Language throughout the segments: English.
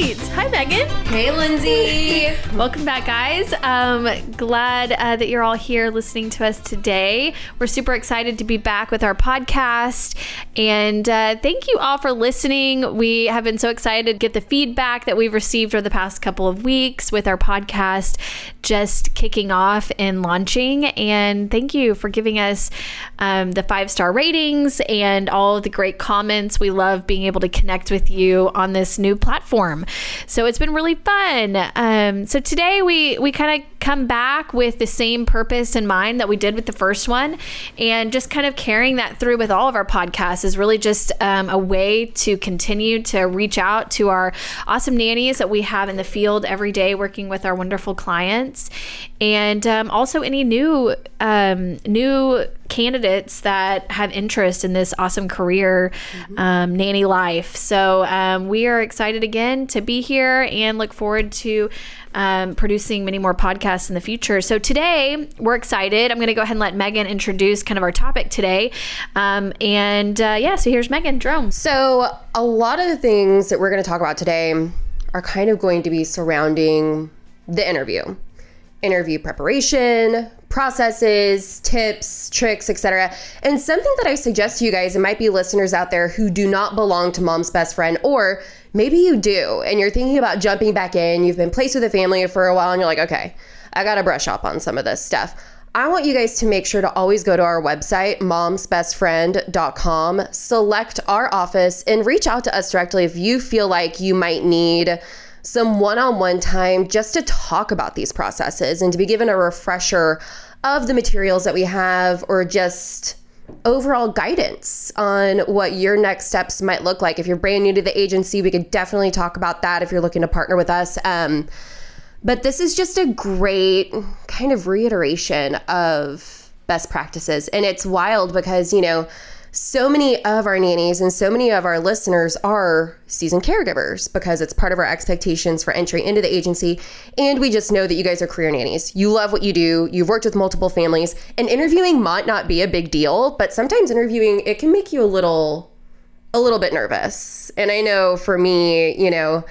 right. Hi, Megan. Hey, Lindsay. Welcome back, guys. Um, glad uh, that you're all here listening to us today. We're super excited to be back with our podcast. And uh, thank you all for listening. We have been so excited to get the feedback that we've received over the past couple of weeks with our podcast just kicking off and launching. And thank you for giving us um, the five star ratings and all of the great comments. We love being able to connect with you on this new platform. So it's been really fun. Um, so today we we kind of come back with the same purpose in mind that we did with the first one, and just kind of carrying that through with all of our podcasts is really just um, a way to continue to reach out to our awesome nannies that we have in the field every day, working with our wonderful clients, and um, also any new um, new candidates that have interest in this awesome career mm-hmm. um, nanny life. So um, we are excited again to be here and look forward to um, producing many more podcasts in the future. So today we're excited. I'm going to go ahead and let Megan introduce kind of our topic today. Um, and uh, yeah, so here's Megan Jerome. So a lot of the things that we're going to talk about today are kind of going to be surrounding the interview interview preparation, processes, tips, tricks, etc. And something that I suggest to you guys, it might be listeners out there who do not belong to mom's best friend, or maybe you do, and you're thinking about jumping back in. You've been placed with a family for a while, and you're like, okay, I got to brush up on some of this stuff. I want you guys to make sure to always go to our website, momsbestfriend.com, select our office, and reach out to us directly if you feel like you might need some one on one time just to talk about these processes and to be given a refresher of the materials that we have or just overall guidance on what your next steps might look like. If you're brand new to the agency, we could definitely talk about that if you're looking to partner with us. Um, but this is just a great kind of reiteration of best practices. And it's wild because, you know, so many of our nannies and so many of our listeners are seasoned caregivers because it's part of our expectations for entry into the agency. And we just know that you guys are career nannies. You love what you do, you've worked with multiple families, and interviewing might not be a big deal, but sometimes interviewing it can make you a little a little bit nervous. And I know for me, you know,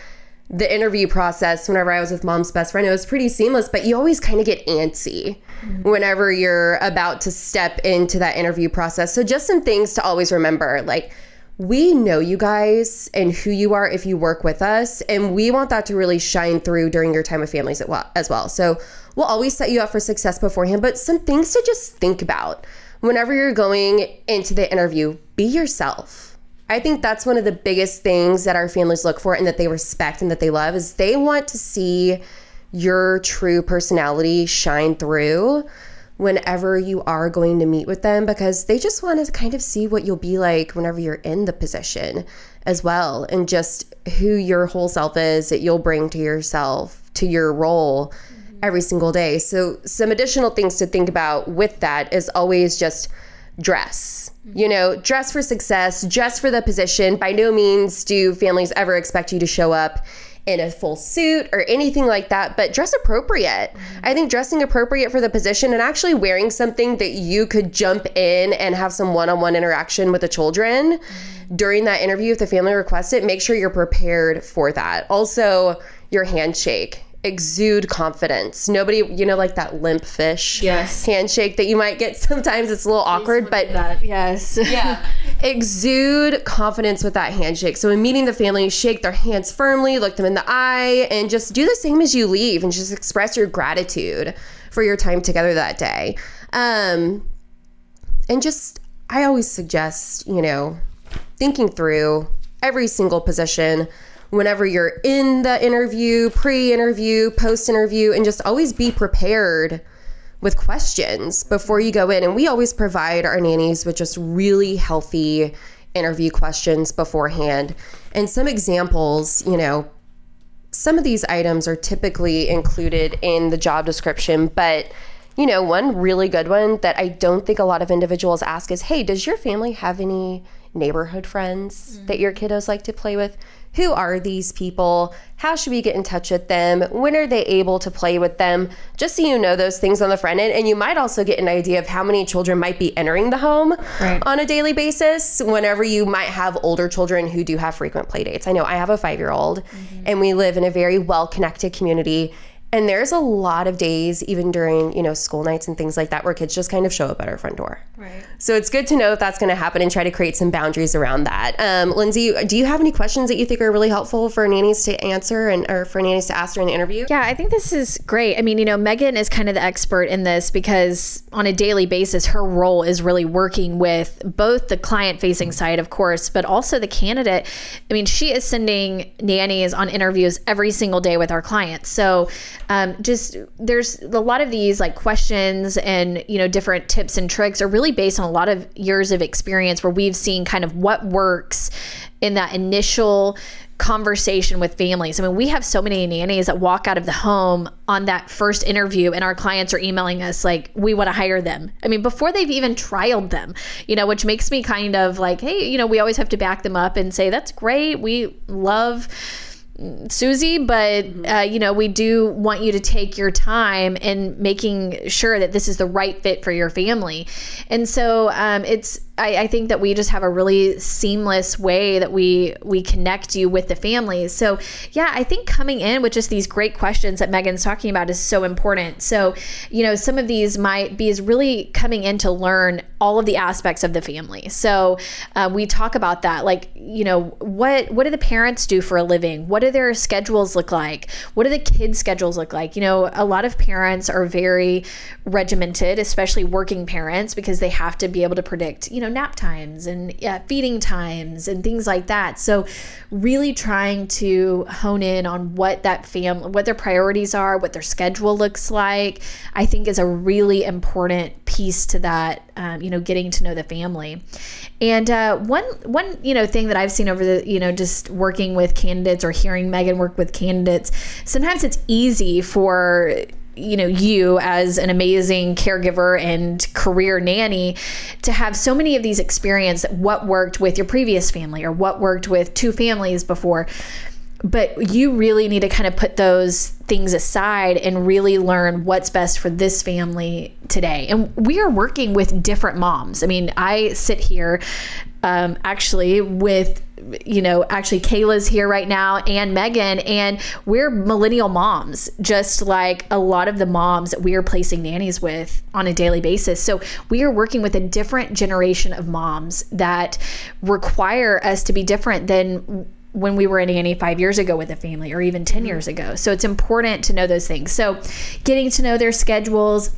the interview process whenever I was with mom's best friend, it was pretty seamless, but you always kind of get antsy mm-hmm. whenever you're about to step into that interview process. So, just some things to always remember like, we know you guys and who you are if you work with us, and we want that to really shine through during your time with families as well. So, we'll always set you up for success beforehand, but some things to just think about whenever you're going into the interview be yourself I think that's one of the biggest things that our families look for and that they respect and that they love is they want to see your true personality shine through whenever you are going to meet with them because they just want to kind of see what you'll be like whenever you're in the position as well and just who your whole self is that you'll bring to yourself to your role mm-hmm. every single day. So some additional things to think about with that is always just dress. You know, dress for success, dress for the position. By no means do families ever expect you to show up in a full suit or anything like that, but dress appropriate. Mm-hmm. I think dressing appropriate for the position and actually wearing something that you could jump in and have some one on one interaction with the children mm-hmm. during that interview if the family requests it, make sure you're prepared for that. Also, your handshake exude confidence. Nobody, you know, like that limp fish yes. handshake that you might get sometimes. It's a little awkward, but that. yes, yeah, exude confidence with that handshake. So in meeting the family, shake their hands firmly, look them in the eye, and just do the same as you leave, and just express your gratitude for your time together that day. Um, and just, I always suggest, you know, thinking through every single position whenever you're in the interview, pre interview, post interview, and just always be prepared with questions before you go in. And we always provide our nannies with just really healthy interview questions beforehand. And some examples, you know, some of these items are typically included in the job description, but you know, one really good one that I don't think a lot of individuals ask is, "Hey, does your family have any neighborhood friends that your kiddos like to play with. Who are these people? How should we get in touch with them? When are they able to play with them? Just so you know those things on the front end. And you might also get an idea of how many children might be entering the home Right. on a daily basis whenever you might have older children who do have frequent play dates. I know I have a five year old mm-hmm. and we live in a very well connected community. And there's a lot of days, even during, you know, school nights and things like that, where kids just kind of show up at our front door. Right. So it's good to know if that's going to happen and try to create some boundaries around that. Um, Lindsay, do you have any questions that you think are really helpful for nannies to answer and or for nannies to ask during the interview? Yeah, I think this is great. I mean, you know, Megan is kind of the expert in this because on a daily basis, her role is really working with both the client facing side, of course, but also the candidate. I mean, she is sending nannies on interviews every single day with our clients. So, um, just there's a lot of these like questions and, you know, different tips and tricks are really based on a lot of years of experience where we've seen kind of what works in that initial conversation with families. I mean, we have so many nannies that walk out of the home on that first interview, and our clients are emailing us like, we want to hire them. I mean, before they've even trialed them, you know, which makes me kind of like, hey, you know, we always have to back them up and say, that's great. We love. Susie, but uh, you know we do want you to take your time in making sure that this is the right fit for your family, and so um, it's. I, I think that we just have a really seamless way that we we connect you with the families. So yeah, I think coming in with just these great questions that Megan's talking about is so important. So you know some of these might be is really coming in to learn all of the aspects of the family. So uh, we talk about that, like you know what what do the parents do for a living? What do their schedules look like? What do the kids' schedules look like? You know, a lot of parents are very regimented, especially working parents, because they have to be able to predict, you know, nap times and yeah, feeding times and things like that. So, really trying to hone in on what that family, what their priorities are, what their schedule looks like, I think is a really important piece to that. Um, you know, getting to know the family. And uh, one one you know thing that I've seen over the you know just working with candidates or hearing Megan work with candidates, sometimes it's easy for you know you as an amazing caregiver and career nanny to have so many of these experiences what worked with your previous family or what worked with two families before but you really need to kind of put those things aside and really learn what's best for this family today. And we are working with different moms. I mean, I sit here um, actually with you know, actually Kayla's here right now and Megan, and we're millennial moms, just like a lot of the moms that we are placing nannies with on a daily basis. So we are working with a different generation of moms that require us to be different than when we were a nanny five years ago with a family or even 10 years ago. So it's important to know those things. So getting to know their schedules,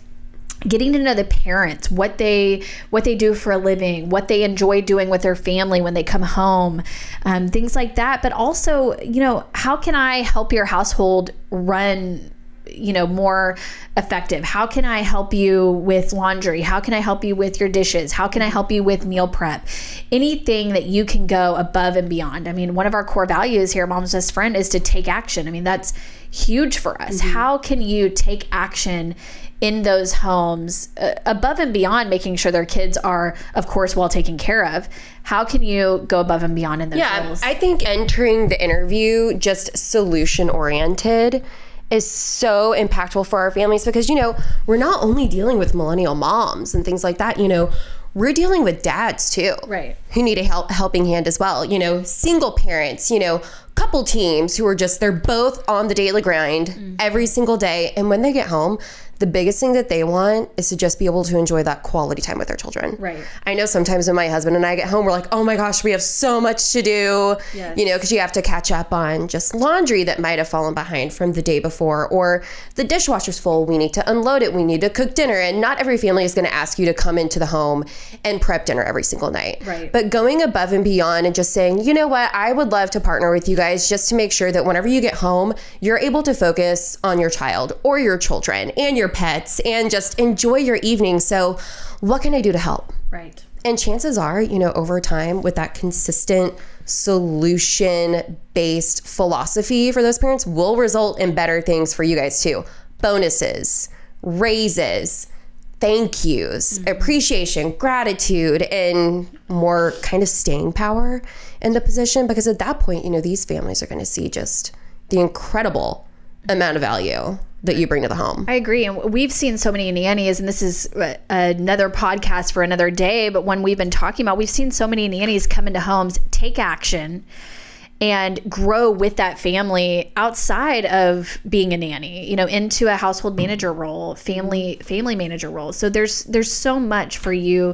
getting to know the parents what they what they do for a living what they enjoy doing with their family when they come home um, things like that. But also you know how can i help your household run you know more effective? How can i help you with laundry? How can i help you with your dishes? How can i help you with meal prep? Anything that you can go above and beyond. I mean one of our core values here mom's best friend is to take action. I mean that's huge for us. How can you take action in those homes uh, above and beyond making sure their kids are of course well taken care of. How can you go above and beyond in those Yeah, roles? I think entering the interview just solution oriented is so impactful for our families because you know we're not only dealing with millennial moms and things like that you know we're dealing with dads too. Right. who need a help, helping hand as well you know single parents you know couple teams who are just they're both on the daily grind every single day. And when they get home the biggest thing that they want is to just be able to enjoy that quality time with their children Right. I know sometimes when my husband and I get home, we're like, oh my gosh, we have so much to do. Yes. You know, because you have to catch up on just laundry that might have fallen behind from the day before, or the dishwasher's full. We need to unload it. We need to cook dinner. And not every family is going to ask you to come into the home and prep dinner every single night. Right. But going above and beyond and just saying, you know what, I would love to partner with you guys just to make sure that whenever you get home, you're able to focus on your child or your children and your pets and just enjoy your evening. So, what can I do to help? right And chances are, you know, over time with that consistent solution based philosophy for those parents will result in better things for you guys too. Bonuses, raises, thank yous, mm-hmm. appreciation, gratitude, and more kind of staying power in the position. Because at that point, you know, these families are going to see just the incredible amount of value that you bring to the home. I agree. And we've seen so many nannies, and this is uh, another podcast for another day. But when we've been talking about, we've seen so many nannies come into homes, take action, and grow with that family outside of being a nanny you know into a household manager role family family manager role. So there's there's so much for you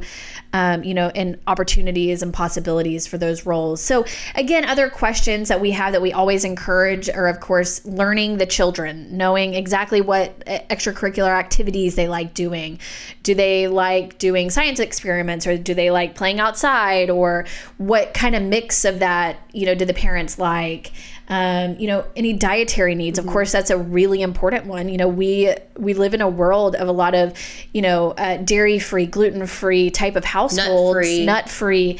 um, you know and opportunities and possibilities for those roles. So again other questions that we have that we always encourage are of course learning the children knowing exactly what extracurricular activities they like doing. Do they like doing science experiments or do they like playing outside or what kind of mix of that you know do the parents parents like um, you know any dietary needs of mm-hmm. course that's a really important one. You know we we live in a world of a lot of you know uh, dairy free gluten free type of households nut free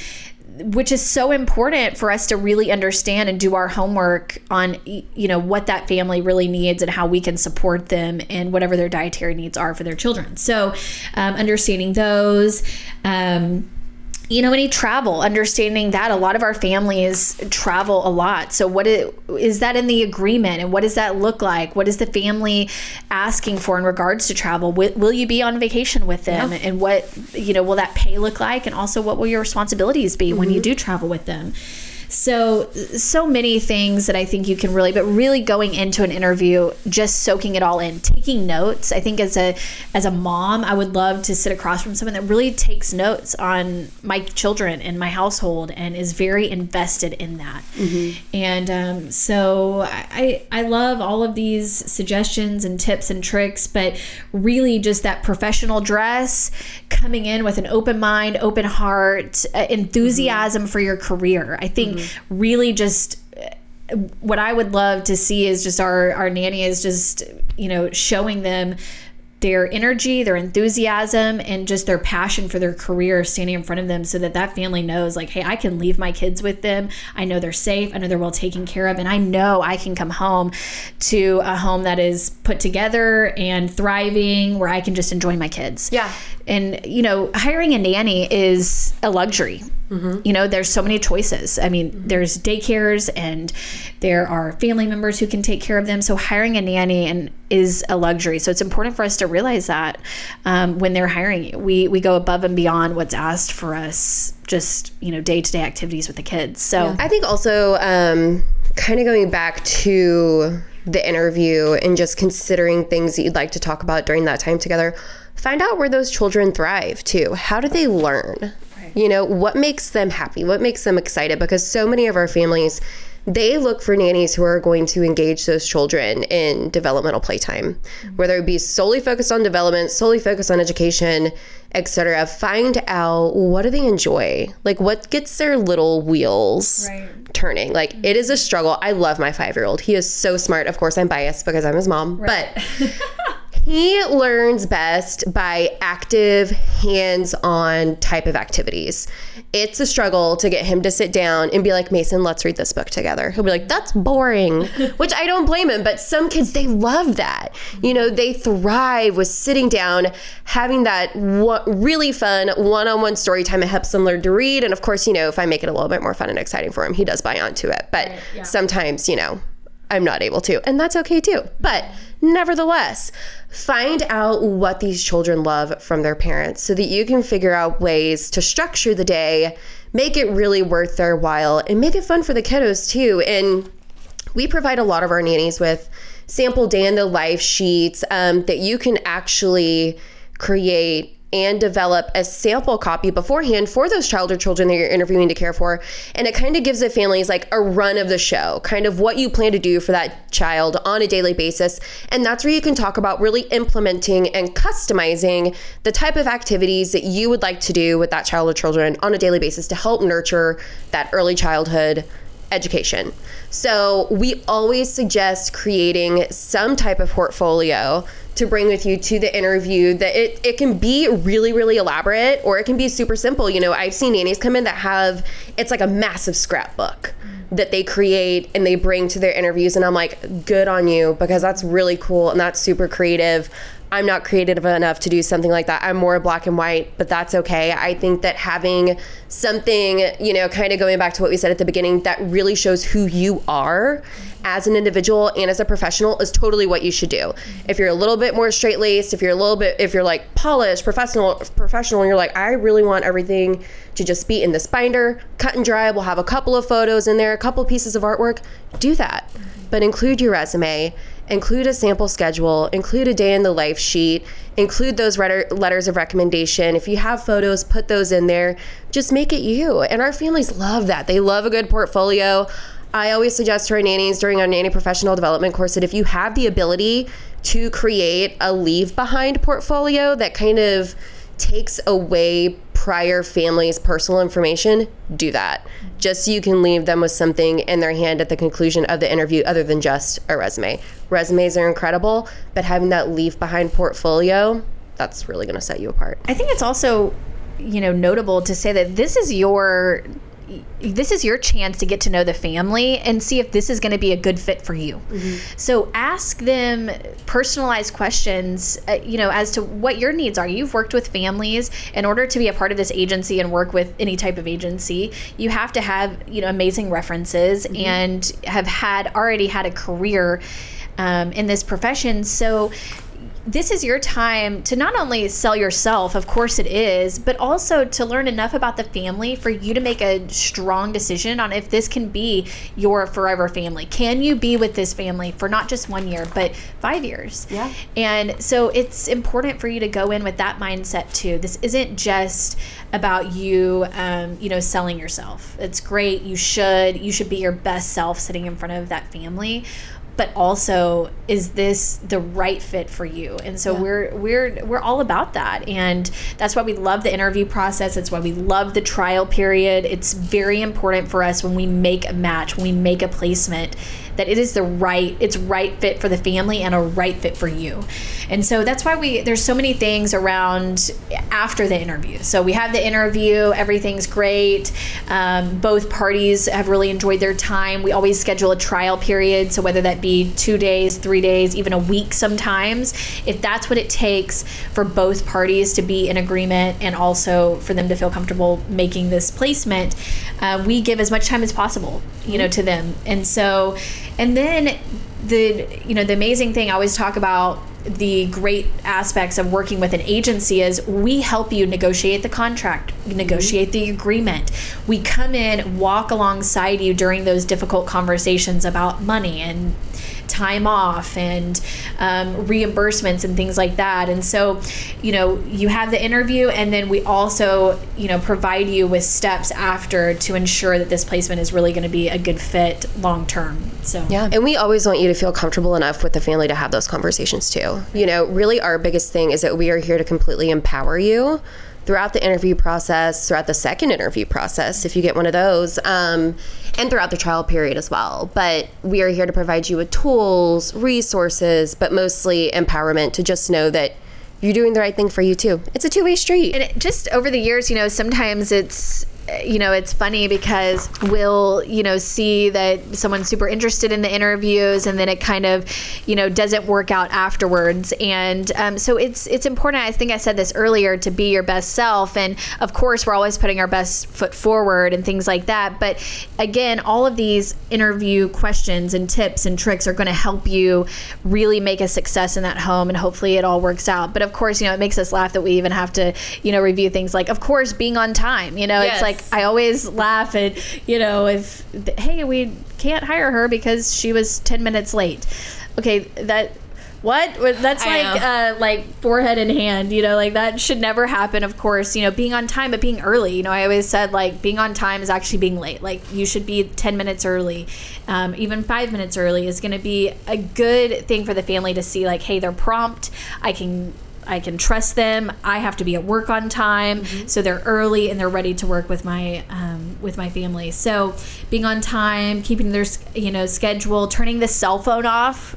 which is so important for us to really understand and do our homework on you know what that family really needs and how we can support them and whatever their dietary needs are for their children. So um, understanding those um, you know any travel understanding that a lot of our families travel a lot so what is, is that in the agreement and what does that look like what is the family asking for in regards to travel will, will you be on vacation with them yeah. and what you know will that pay look like and also what will your responsibilities be mm-hmm. when you mm-hmm. do travel with them so, so many things that I think you can really, but really going into an interview, just soaking it all in, taking notes. I think as a as a mom, I would love to sit across from someone that really takes notes on my children and my household and is very invested in that. Mm-hmm. And um, so I I love all of these suggestions and tips and tricks, but really just that professional dress, coming in with an open mind, open heart, uh, enthusiasm mm-hmm. for your career. I think. Really just what I would love to see is just our our nanny is just you know showing them their energy, their enthusiasm, and just their passion for their career standing in front of them so that that family knows, like, hey, I can leave my kids with them. I know they're safe. I know they're well taken care of. And I know I can come home to a home that is put together and thriving where I can just enjoy my kids. Yeah. And, you know, hiring a nanny is a luxury. Mm-hmm. You know, there's so many choices. I mean, mm-hmm. there's daycares and there are family members who can take care of them. So hiring a nanny and is a luxury. So it's important for us to realize that um, when they're hiring you, we we go above and beyond what's asked for us. Just you know, day to day activities with the kids. So yeah. I think also um, kind of going back to the interview and just considering things that you'd like to talk about during that time together. Find out where those children thrive too. How do they learn? You know, what makes them happy? What makes them excited? Because so many of our families, they look for nannies who are going to engage those children in developmental playtime, mm-hmm. whether it be solely focused on development, solely focused on education, etc. Find out what do they enjoy? Like what gets their little wheels right. turning? Like mm-hmm. it is a struggle. I love my 5-year-old. He is so smart. Of course, I'm biased because I'm his mom, right. but He learns best by active, hands on type of activities. It's a struggle to get him to sit down and be like, Mason, let's read this book together. He'll be like, that's boring, which I don't blame him. But some kids, they love that. You know, they thrive with sitting down, having that really fun one on one story time. It helps them learn to read. And of course, you know, if I make it a little bit more fun and exciting for him, he does buy onto it. But yeah. sometimes, you know, I'm not able to. And that's okay too. But nevertheless, find out what these children love from their parents so that you can figure out ways to structure the day, make it really worth their while, and make it fun for the kiddos too. And we provide a lot of our nannies with sample day in the life sheets um, that you can actually create and develop a sample copy beforehand for those child or children that you're interviewing to care for. And it kind of gives the families like a run of the show, kind of what you plan to do for that child on a daily basis. And that's where you can talk about really implementing and customizing the type of activities that you would like to do with that child or children on a daily basis to help nurture that early childhood education. So we always suggest creating some type of portfolio to bring with you to the interview that it, it can be really really elaborate or it can be super simple you know i've seen nannies come in that have it's like a massive scrapbook that they create and they bring to their interviews and i'm like good on you because that's really cool and that's super creative I'm not creative enough to do something like that. I'm more black and white, but that's okay. I think that having something, you know, kind of going back to what we said at the beginning, that really shows who you are as an individual and as a professional is totally what you should do. If you're a little bit more straight laced, if you're a little bit, if you're like polished, professional, professional, and you're like, I really want everything to just be in this binder, cut and dry. We'll have a couple of photos in there, a couple pieces of artwork. Do that, but include your resume include a sample schedule, include a day in the life sheet, include those letters of recommendation. If you have photos, put those in there. Just make it you. And our families love that. They love a good portfolio. I always suggest to our nannies during our nanny professional development course that if you have the ability to create a leave behind portfolio that kind of takes away prior family's personal information, do that. Just so you can leave them with something in their hand at the conclusion of the interview other than just a resume. Resumes are incredible, but having that leave behind portfolio, that's really going to set you apart. I think it's also, you know, notable to say that this is your this is your chance to get to know the family and see if this is going to be a good fit for you. Mm-hmm. So ask them personalized questions, uh, you know, as to what your needs are. You've worked with families in order to be a part of this agency and work with any type of agency. You have to have, you know, amazing references mm-hmm. and have had already had a career um, in this profession. So this is your time to not only sell yourself, of course it is, but also to learn enough about the family for you to make a strong decision on if this can be your forever family. Can you be with this family for not just one year, but five years? Yeah. And so it's important for you to go in with that mindset too. This isn't just about you, um, you know, selling yourself. It's great. You should. You should be your best self sitting in front of that family but also is this the right fit for you? And so yeah. we're we're we're all about that. And that's why we love the interview process. It's why we love the trial period. It's very important for us when we make a match when we make a placement that it is the right it's right fit for the family and a right fit for you. And so that's why we there's so many things around after the interview. So we have the interview everything's great. Um, both parties have really enjoyed their time. We always schedule a trial period. So whether that be two days three days even a week sometimes if that's what it takes for both parties to be in agreement and also for them to feel comfortable making this placement uh, we give as much time as possible you know to them and so and then the you know the amazing thing I always talk about the great aspects of working with an agency is we help you negotiate the contract, negotiate mm-hmm. the agreement. We come in, walk alongside you during those difficult conversations about money and time off and um, reimbursements and things like that. And so, you know, you have the interview, and then we also, you know, provide you with steps after to ensure that this placement is really going to be a good fit long term. So, yeah. And we always want you to feel comfortable enough with the family to have those conversations too. You know, really, our biggest thing is that we are here to completely empower you throughout the interview process, throughout the second interview process, if you get one of those, um, and throughout the trial period as well. But we are here to provide you with tools, resources, but mostly empowerment to just know that you're doing the right thing for you too. It's a two way street. And it, just over the years, you know, sometimes it's you know, it's funny because we'll, you know, see that someone's super interested in the interviews and then it kind of, you know, doesn't work out afterwards. And um, so it's it's important. I think I said this earlier to be your best self. And of course, we're always putting our best foot forward and things like that. But again, all of these interview questions and tips and tricks are going to help you really make a success in that home and hopefully it all works out. But of course, you know, it makes us laugh that we even have to, you know, review things like, of course, being on time. You know, yes. it's like, I always laugh at, you know, if, hey, we can't hire her because she was 10 minutes late. Okay, that what? That's like uh, like forehead in hand you know like that should never happen of course you know being on time but being early you know i always said like being on time is actually being late. Like you should be 10 minutes early. Um, even five minutes early is going to be a good thing for the family to see like hey they're prompt i can I can trust them. I have to be at work on time, mm-hmm. so they're early and they're ready to work with my um, with my family. So being on time, keeping their you know schedule, turning the cell phone off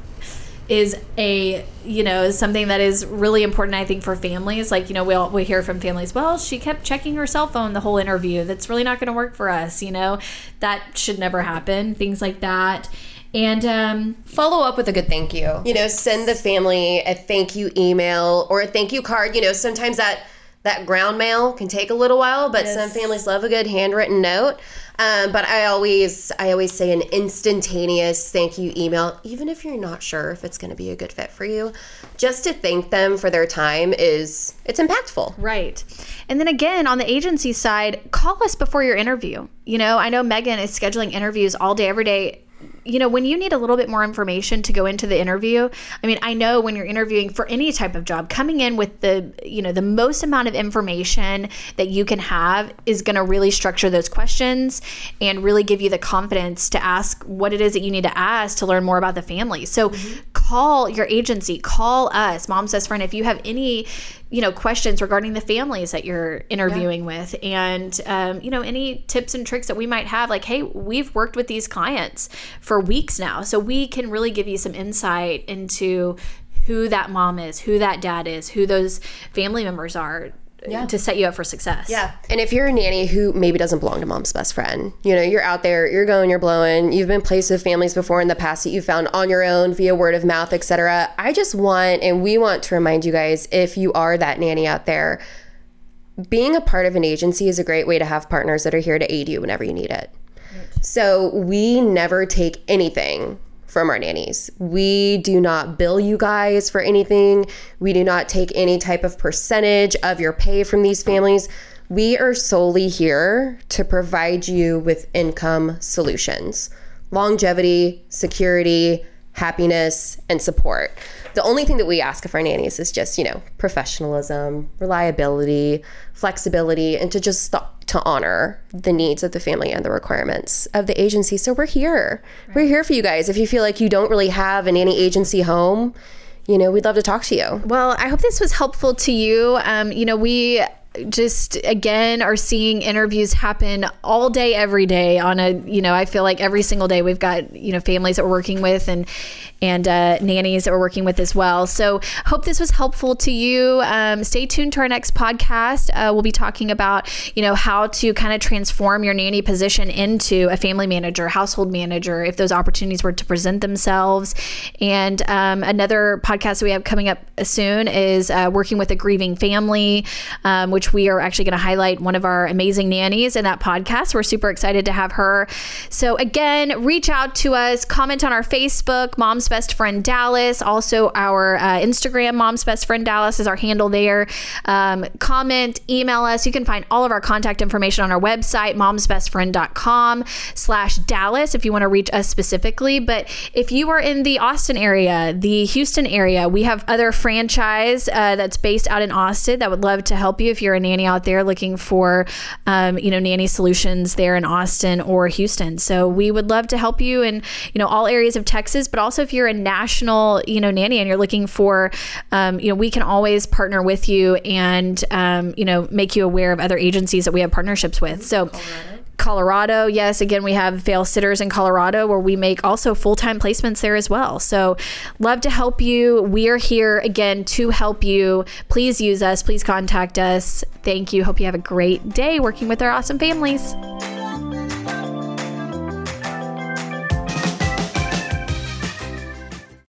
is a you know something that is really important i think for families like you know we all we hear from families well she kept checking her cell phone the whole interview that's really not going to work for us you know that should never happen things like that and um, follow up with a good thank you. You know, send the family a thank you email or a thank you card. You know, sometimes that that ground mail can take a little while, but yes. some families love a good handwritten note. Um, but I always, I always say an instantaneous thank you email, even if you're not sure if it's going to be a good fit for you. Just to thank them for their time is it's impactful. Right. And then again, on the agency side, call us before your interview. You know, I know Megan is scheduling interviews all day, every day you know, when you need a little bit more information to go into the interview, I mean, I know when you're interviewing for any type of job, coming in with the, you know, the most amount of information that you can have is going to really structure those questions and really give you the confidence to ask what it is that you need to ask to learn more about the family. So mm-hmm. call your agency, call us, Mom's Best Friend, if you have any you know questions regarding the families that you're interviewing yeah. with and um, you know any tips and tricks that we might have like hey we've worked with these clients for weeks now so we can really give you some insight into who that mom is who that dad is who those family members are yeah. to set you up for success. Yeah. And if you're a nanny who maybe doesn't belong to mom's best friend, you know, you're out there, you're going, you're blowing, you've been placed with families before in the past that you found on your own via word of mouth, etc. I just want and we want to remind you guys if you are that nanny out there, being a part of an agency is a great way to have partners that are here to aid you whenever you need it. So we never take anything from our nannies. We do not bill you guys for anything. We do not take any type of percentage of your pay from these families. We are solely here to provide you with income solutions, longevity, security, happiness, and support. The only thing that we ask of our nannies is just, you know, professionalism, reliability, flexibility, and to just to honor the needs of the family and the requirements of the agency. So we're here. Right. We're here for you guys. If you feel like you don't really have a nanny agency home, you know, we'd love to talk to you. Well, I hope this was helpful to you. Um, you know, we just again are seeing interviews happen all day every day on a you know i feel like every single day we've got you know families that we're working with and and uh, nannies that we're working with as well. So hope this was helpful to you. Um, stay tuned to our next podcast. Uh, we'll be talking about you know how to kind of transform your nanny position into a family manager household manager if those opportunities were to present themselves. And um, another podcast that we have coming up soon is uh, working with a grieving family um, which which we are actually going to highlight one of our amazing nannies in that podcast. We're super excited to have her. So, again, reach out to us, comment on our Facebook, Mom's Best Friend Dallas. Also, our uh, Instagram, Mom's Best Friend Dallas, is our handle there. Um, comment, email us. You can find all of our contact information on our website, momsbestfriend.com slash Dallas, if you want to reach us specifically. But if you are in the Austin area, the Houston area, we have other franchise uh, that's based out in Austin that would love to help you if you're you're a nanny out there looking for, um, you know, nanny solutions there in Austin or Houston. So we would love to help you in, you know, all areas of Texas. But also if you're a national, you know, nanny and you're looking for, um, you know, we can always partner with you and, um, you know, make you aware of other agencies that we have partnerships with. So. Colorado. Colorado. Yes, again, we have Vail Sitters in Colorado where we make also full time placements there as well. So, love to help you. We are here again to help you. Please use us. Please contact us. Thank you. Hope you have a great day working with our awesome families.